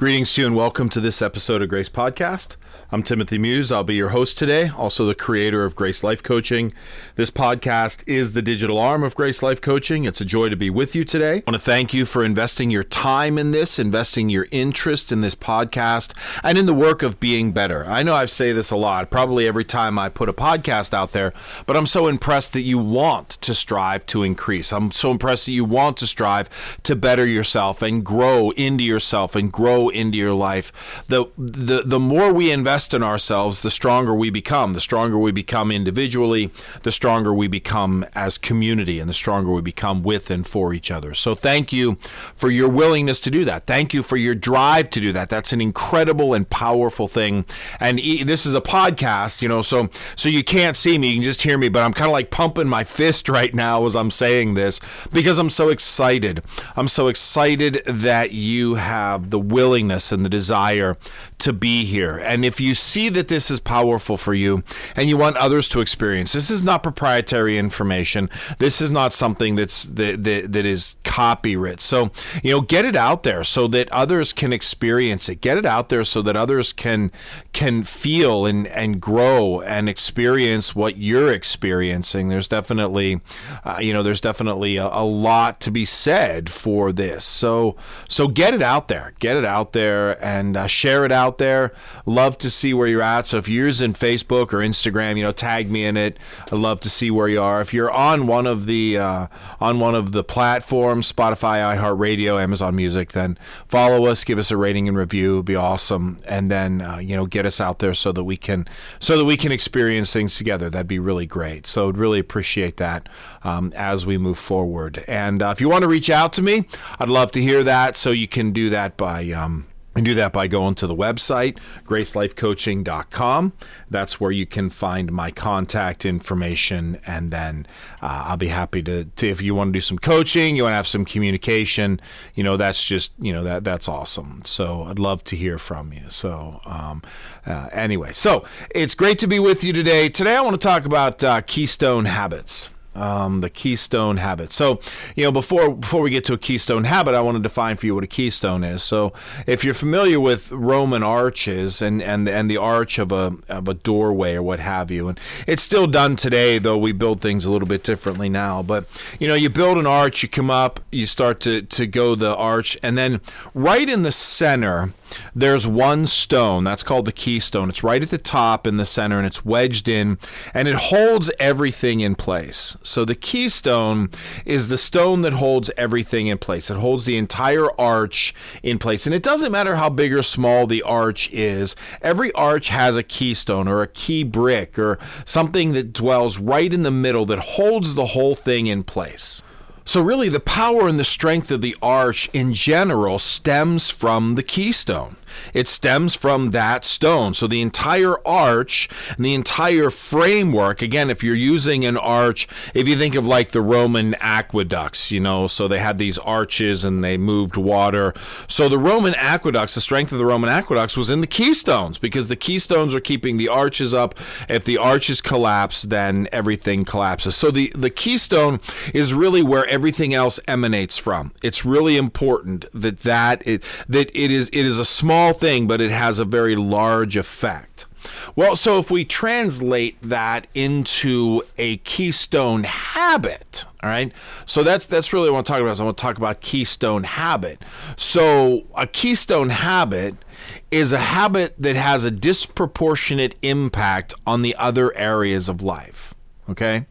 Greetings to you and welcome to this episode of Grace Podcast. I'm Timothy Muse. I'll be your host today, also the creator of Grace Life Coaching. This podcast is the digital arm of Grace Life Coaching. It's a joy to be with you today. I want to thank you for investing your time in this, investing your interest in this podcast, and in the work of being better. I know I say this a lot, probably every time I put a podcast out there, but I'm so impressed that you want to strive to increase. I'm so impressed that you want to strive to better yourself and grow into yourself and grow into your life. The the the more we invest in ourselves, the stronger we become. The stronger we become individually, the stronger we become as community, and the stronger we become with and for each other. So thank you for your willingness to do that. Thank you for your drive to do that. That's an incredible and powerful thing. And this is a podcast, you know, so so you can't see me, you can just hear me, but I'm kind of like pumping my fist right now as I'm saying this because I'm so excited. I'm so excited that you have the willingness and the desire to be here. And if you see that this is powerful for you and you want others to experience, this is not proprietary information. This is not something that's that, that, that is copyright. So, you know, get it out there so that others can experience it. Get it out there so that others can can feel and and grow and experience what you're experiencing. There's definitely uh, you know, there's definitely a, a lot to be said for this. So, so get it out there. Get it out there and uh, share it out out there. Love to see where you're at. So if you're using Facebook or Instagram, you know, tag me in it. I'd love to see where you are. If you're on one of the uh, on one of the platforms, Spotify, iHeartRadio, Amazon Music, then follow us, give us a rating and review. It'd be awesome. And then uh, you know, get us out there so that we can so that we can experience things together. That'd be really great. So I'd really appreciate that um, as we move forward. And uh, if you want to reach out to me, I'd love to hear that. So you can do that by um, and do that by going to the website, gracelifecoaching.com. That's where you can find my contact information. And then uh, I'll be happy to, to, if you want to do some coaching, you want to have some communication, you know, that's just, you know, that that's awesome. So I'd love to hear from you. So, um, uh, anyway, so it's great to be with you today. Today I want to talk about uh, keystone habits um, the keystone habit. So, you know, before before we get to a keystone habit, I want to define for you what a keystone is. So, if you're familiar with Roman arches and and and the arch of a of a doorway or what have you, and it's still done today, though we build things a little bit differently now. But you know, you build an arch, you come up, you start to to go the arch, and then right in the center there's one stone that's called the keystone. It's right at the top in the center and it's wedged in and it holds everything in place. So the keystone is the stone that holds everything in place. It holds the entire arch in place. And it doesn't matter how big or small the arch is, every arch has a keystone or a key brick or something that dwells right in the middle that holds the whole thing in place. So, really, the power and the strength of the arch in general stems from the keystone. It stems from that stone. So the entire arch and the entire framework, again, if you're using an arch, if you think of like the Roman aqueducts, you know, so they had these arches and they moved water. So the Roman aqueducts, the strength of the Roman aqueducts was in the keystones because the keystones are keeping the arches up. If the arches collapse, then everything collapses. So the, the keystone is really where everything else emanates from. It's really important that that it, that it is it is a small small thing, but it has a very large effect. Well, so if we translate that into a keystone habit, all right. So that's that's really what I want to talk about. Is I want to talk about keystone habit. So a keystone habit is a habit that has a disproportionate impact on the other areas of life. Okay.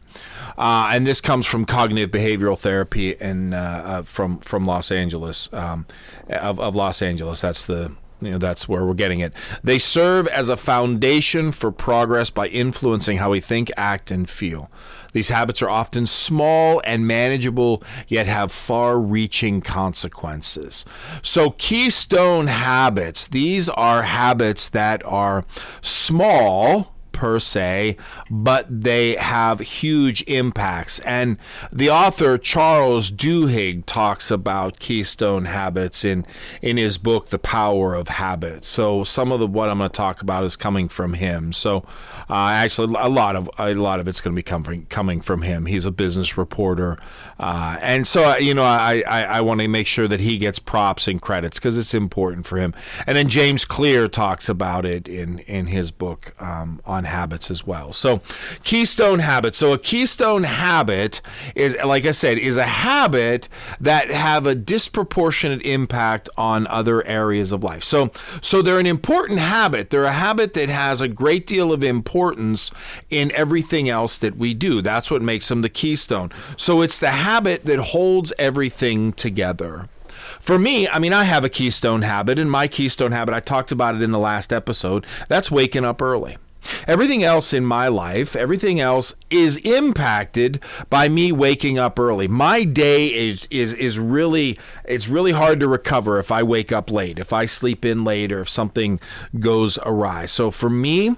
Uh, and this comes from cognitive behavioral therapy and uh, uh, from from Los Angeles, um, of, of Los Angeles. That's the you know, that's where we're getting it. They serve as a foundation for progress by influencing how we think, act, and feel. These habits are often small and manageable, yet have far reaching consequences. So, keystone habits, these are habits that are small per se, but they have huge impacts. And the author Charles Duhigg talks about keystone habits in in his book The Power of Habit. So some of the what I'm going to talk about is coming from him. So uh, actually, a lot of a lot of it's going to be coming coming from him. He's a business reporter, uh, and so you know I I, I want to make sure that he gets props and credits because it's important for him. And then James Clear talks about it in in his book um, on habits as well. So keystone habits. So a keystone habit is like I said is a habit that have a disproportionate impact on other areas of life. So so they're an important habit. They're a habit that has a great deal of importance in everything else that we do. That's what makes them the keystone. So it's the habit that holds everything together. For me, I mean, I have a keystone habit, and my keystone habit, I talked about it in the last episode, that's waking up early. Everything else in my life, everything else is impacted by me waking up early. My day is is is really it's really hard to recover if I wake up late, if I sleep in late or if something goes awry. So for me,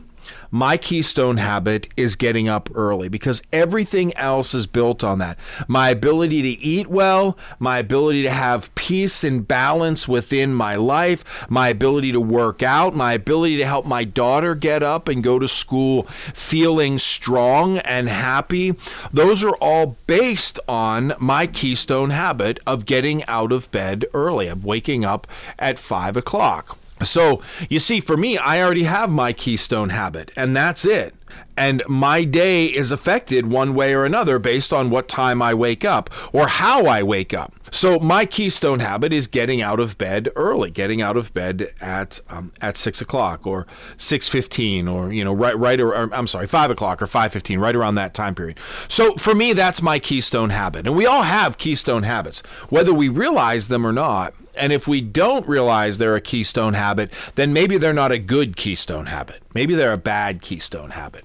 my keystone habit is getting up early because everything else is built on that. My ability to eat well, my ability to have peace and balance within my life, my ability to work out, my ability to help my daughter get up and go to school feeling strong and happy. Those are all based on my keystone habit of getting out of bed early, of waking up at five o'clock. So, you see, for me, I already have my keystone habit, and that's it. And my day is affected one way or another based on what time I wake up or how I wake up. So my keystone habit is getting out of bed early, getting out of bed at um, at six o'clock or six fifteen, or you know, right, right, or, or I'm sorry, five o'clock or five fifteen, right around that time period. So for me, that's my keystone habit, and we all have keystone habits, whether we realize them or not. And if we don't realize they're a keystone habit, then maybe they're not a good keystone habit. Maybe they're a bad keystone habit.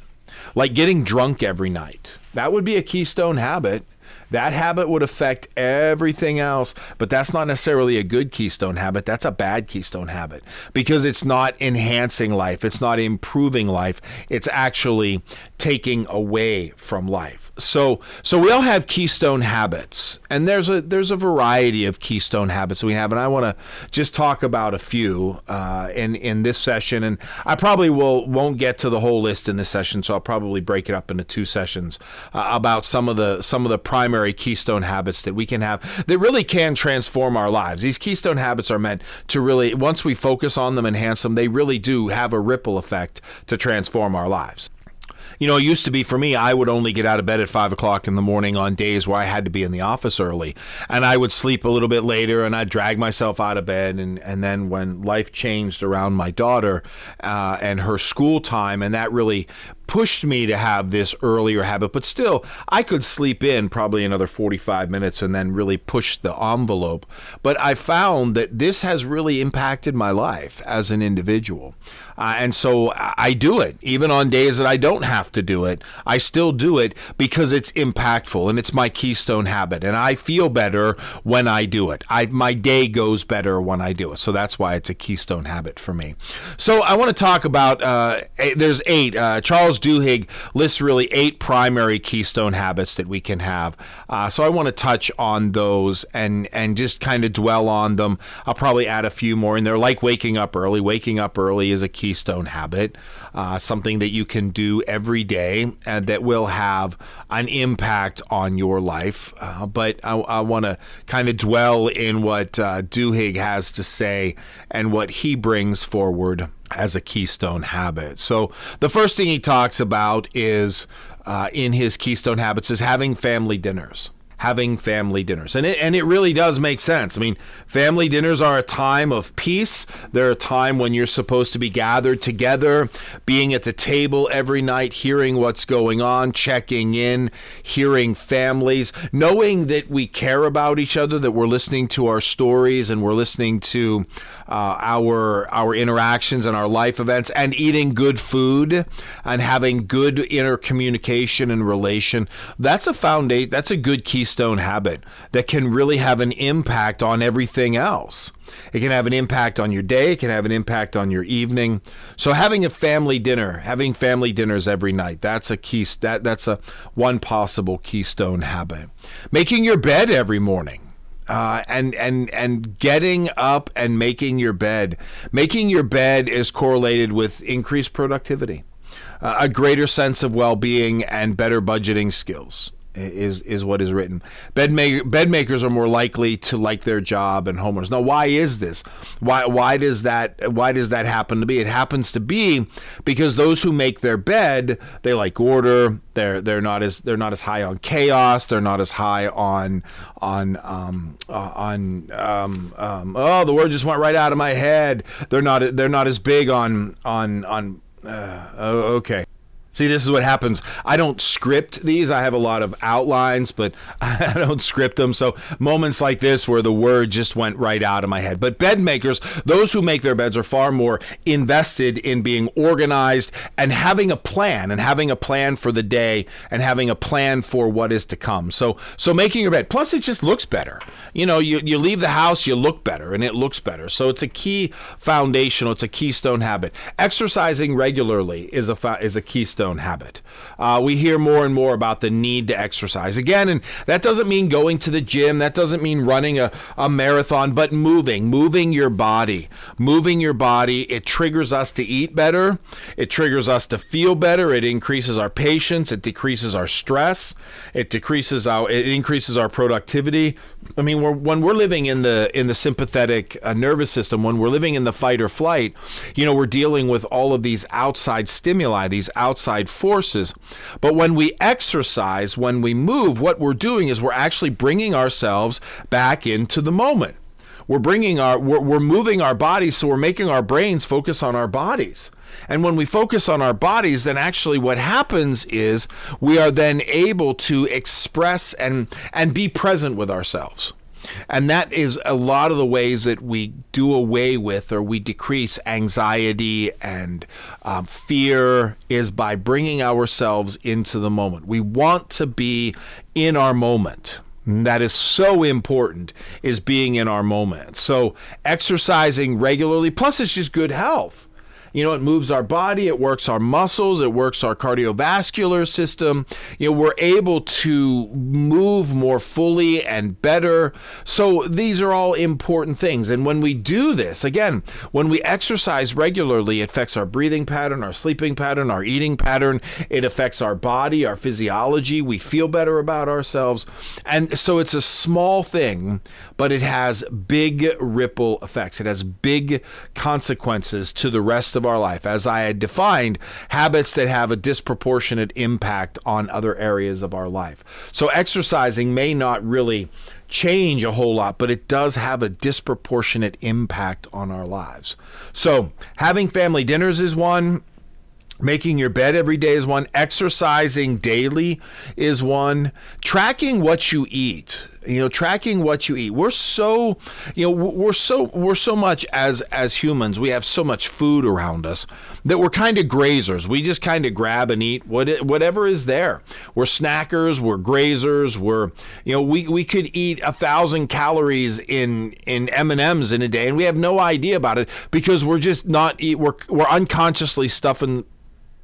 Like getting drunk every night. That would be a keystone habit. That habit would affect everything else, but that's not necessarily a good keystone habit. That's a bad keystone habit because it's not enhancing life, it's not improving life, it's actually taking away from life. So so we all have keystone habits, and there's a there's a variety of keystone habits we have, and I want to just talk about a few uh, in in this session, and I probably will won't get to the whole list in this session, so I'll probably break it up into two sessions uh, about some of the some of the primary keystone habits that we can have that really can transform our lives. These keystone habits are meant to really once we focus on them, enhance them, they really do have a ripple effect to transform our lives you know, it used to be for me, I would only get out of bed at five o'clock in the morning on days where I had to be in the office early. And I would sleep a little bit later and I'd drag myself out of bed. And, and then when life changed around my daughter uh, and her school time, and that really pushed me to have this earlier habit, but still, I could sleep in probably another 45 minutes and then really push the envelope. But I found that this has really impacted my life as an individual. Uh, and so I do it. Even on days that I don't have to do it, I still do it because it's impactful and it's my keystone habit. And I feel better when I do it. I, my day goes better when I do it. So that's why it's a keystone habit for me. So I want to talk about, uh, there's eight. Uh, Charles Duhigg lists really eight primary keystone habits that we can have. Uh, so I want to touch on those and, and just kind of dwell on them. I'll probably add a few more in there, like waking up early. Waking up early is a keystone habit, uh, something that you can do every day and that will have an impact on your life. Uh, but I, I want to kind of dwell in what uh, Duhigg has to say and what he brings forward as a keystone habit. So the first thing he talks about is uh, in his keystone habits is having family dinners having family dinners. And it, and it really does make sense. I mean, family dinners are a time of peace. They're a time when you're supposed to be gathered together, being at the table every night, hearing what's going on, checking in, hearing families, knowing that we care about each other, that we're listening to our stories and we're listening to uh, our our interactions and our life events and eating good food and having good intercommunication and relation. That's a foundation. That's a good keystone habit that can really have an impact on everything else. It can have an impact on your day, it can have an impact on your evening. So having a family dinner, having family dinners every night, that's a key that that's a one possible keystone habit. Making your bed every morning. Uh, and and and getting up and making your bed. Making your bed is correlated with increased productivity, uh, a greater sense of well-being, and better budgeting skills is is what is written. Bed, makers are more likely to like their job and homeowners. Now, why is this? Why why does that why does that happen to be? It happens to be because those who make their bed they like order. They're they're not as they're not as high on chaos. They're not as high on on um, uh, on um, um, oh the word just went right out of my head. They're not they're not as big on on on. Uh, okay. See, this is what happens. I don't script these. I have a lot of outlines, but I don't script them. So moments like this where the word just went right out of my head. But bed makers, those who make their beds are far more invested in being organized and having a plan and having a plan for the day and having a plan for what is to come. So so making your bed. Plus it just looks better. You know, you, you leave the house, you look better and it looks better. So it's a key foundational, it's a keystone habit. Exercising regularly is a is a keystone habit. Uh, we hear more and more about the need to exercise. Again, and that doesn't mean going to the gym, that doesn't mean running a, a marathon, but moving, moving your body. Moving your body, it triggers us to eat better, it triggers us to feel better, it increases our patience, it decreases our stress, it decreases our, it increases our productivity. I mean, we're, when we're living in the in the sympathetic uh, nervous system, when we're living in the fight or flight, you know, we're dealing with all of these outside stimuli, these outside forces. But when we exercise, when we move, what we're doing is we're actually bringing ourselves back into the moment. We're bringing our we're, we're moving our bodies, so we're making our brains focus on our bodies. And when we focus on our bodies, then actually what happens is we are then able to express and and be present with ourselves. And that is a lot of the ways that we do away with or we decrease anxiety and um, fear is by bringing ourselves into the moment. We want to be in our moment that is so important is being in our moment. So exercising regularly plus it's just good health. You know, it moves our body, it works our muscles, it works our cardiovascular system. You know, we're able to move more fully and better. So these are all important things. And when we do this, again, when we exercise regularly, it affects our breathing pattern, our sleeping pattern, our eating pattern. It affects our body, our physiology. We feel better about ourselves. And so it's a small thing, but it has big ripple effects. It has big consequences to the rest of our life. As I had defined, habits that have a disproportionate impact on other areas of our life. So exercising may not really change a whole lot, but it does have a disproportionate impact on our lives. So having family dinners is one. Making your bed every day is one. Exercising daily is one. Tracking what you eat you know tracking what you eat we're so you know we're so we're so much as as humans we have so much food around us that we're kind of grazers we just kind of grab and eat what whatever is there we're snackers we're grazers we're you know we we could eat a thousand calories in in m&ms in a day and we have no idea about it because we're just not eat we're, we're unconsciously stuffing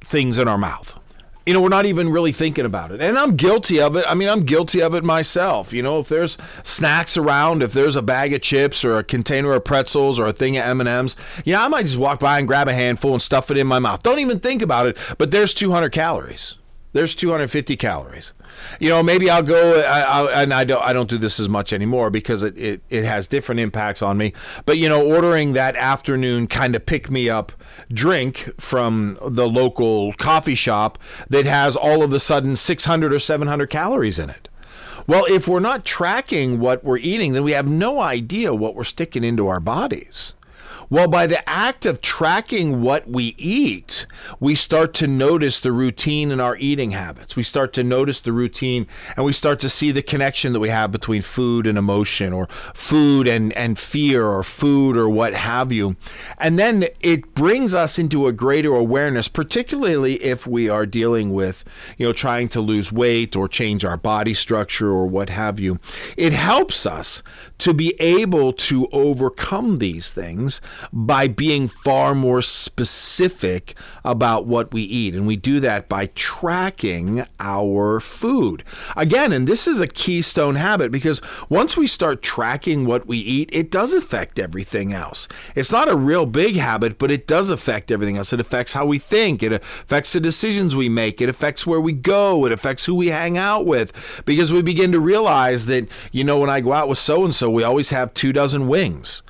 things in our mouth you know, we're not even really thinking about it. And I'm guilty of it. I mean, I'm guilty of it myself. You know, if there's snacks around, if there's a bag of chips or a container of pretzels or a thing of M&Ms, yeah, I might just walk by and grab a handful and stuff it in my mouth. Don't even think about it, but there's 200 calories. There's 250 calories. You know, maybe I'll go, I, I, and I don't, I don't do this as much anymore because it, it, it has different impacts on me. But you know, ordering that afternoon kind of pick me up drink from the local coffee shop that has all of a sudden 600 or 700 calories in it. Well, if we're not tracking what we're eating, then we have no idea what we're sticking into our bodies Well, by the act of tracking what we eat, we start to notice the routine in our eating habits. We start to notice the routine and we start to see the connection that we have between food and emotion or food and, and fear or food or what have you. And then it brings us into a greater awareness, particularly if we are dealing with, you know, trying to lose weight or change our body structure or what have you. It helps us to be able to overcome these things by being far more specific about what we eat. And we do that by tracking our food. Again, and this is a keystone habit because once we start tracking what we eat, it does affect everything else. It's not a real big habit, but it does affect everything else. It affects how we think, it affects the decisions we make, it affects where we go, it affects who we hang out with because we begin to realize that, you know, when I go out with so and so, we always have two dozen wings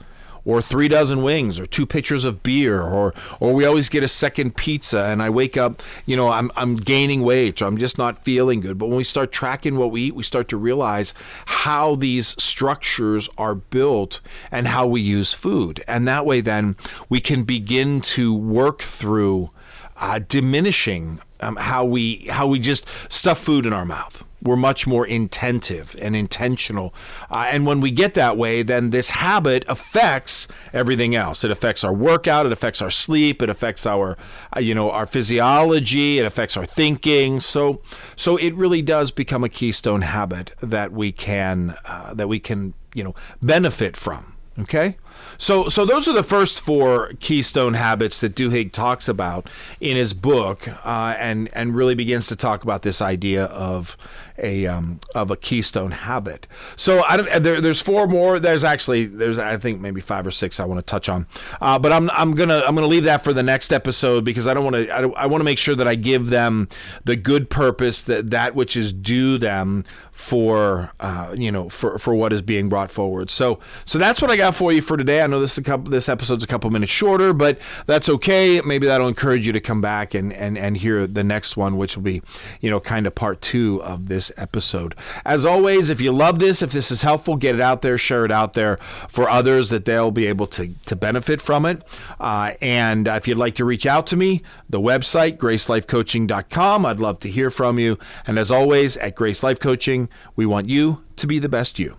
or three dozen wings or two pitchers of beer or or we always get a second pizza and I wake up you know I'm I'm gaining weight or I'm just not feeling good. But when we start tracking what we eat we start to realize how these structures are built and how we use food. And that way then we can begin to work through uh, diminishing um, how we how we just stuff food in our mouth we're much more intentive and intentional. Uh, and when we get that way, then this habit affects everything else. It affects our workout, it affects our sleep, it affects our, uh, you know, our physiology, it affects our thinking. So, so it really does become a keystone habit that we can, uh, that we can, you know, benefit from. Okay. So, so those are the first four keystone habits that Duhigg talks about in his book, uh, and and really begins to talk about this idea of a um, of a keystone habit. So, I don't. There, there's four more. There's actually there's I think maybe five or six I want to touch on, uh, but I'm I'm gonna I'm gonna leave that for the next episode because I don't want to I, I want to make sure that I give them the good purpose that that which is due them for uh, you know for for what is being brought forward. So so that's what I got for you for today. I know this a couple this episode's a couple minutes shorter, but that's okay. Maybe that'll encourage you to come back and and and hear the next one, which will be you know kind of part two of this episode. As always, if you love this, if this is helpful, get it out there, share it out there for others that they'll be able to to benefit from it. Uh, and if you'd like to reach out to me, the website gracelifecoaching.com. I'd love to hear from you. And as always, at Grace Life Coaching, we want you to be the best you.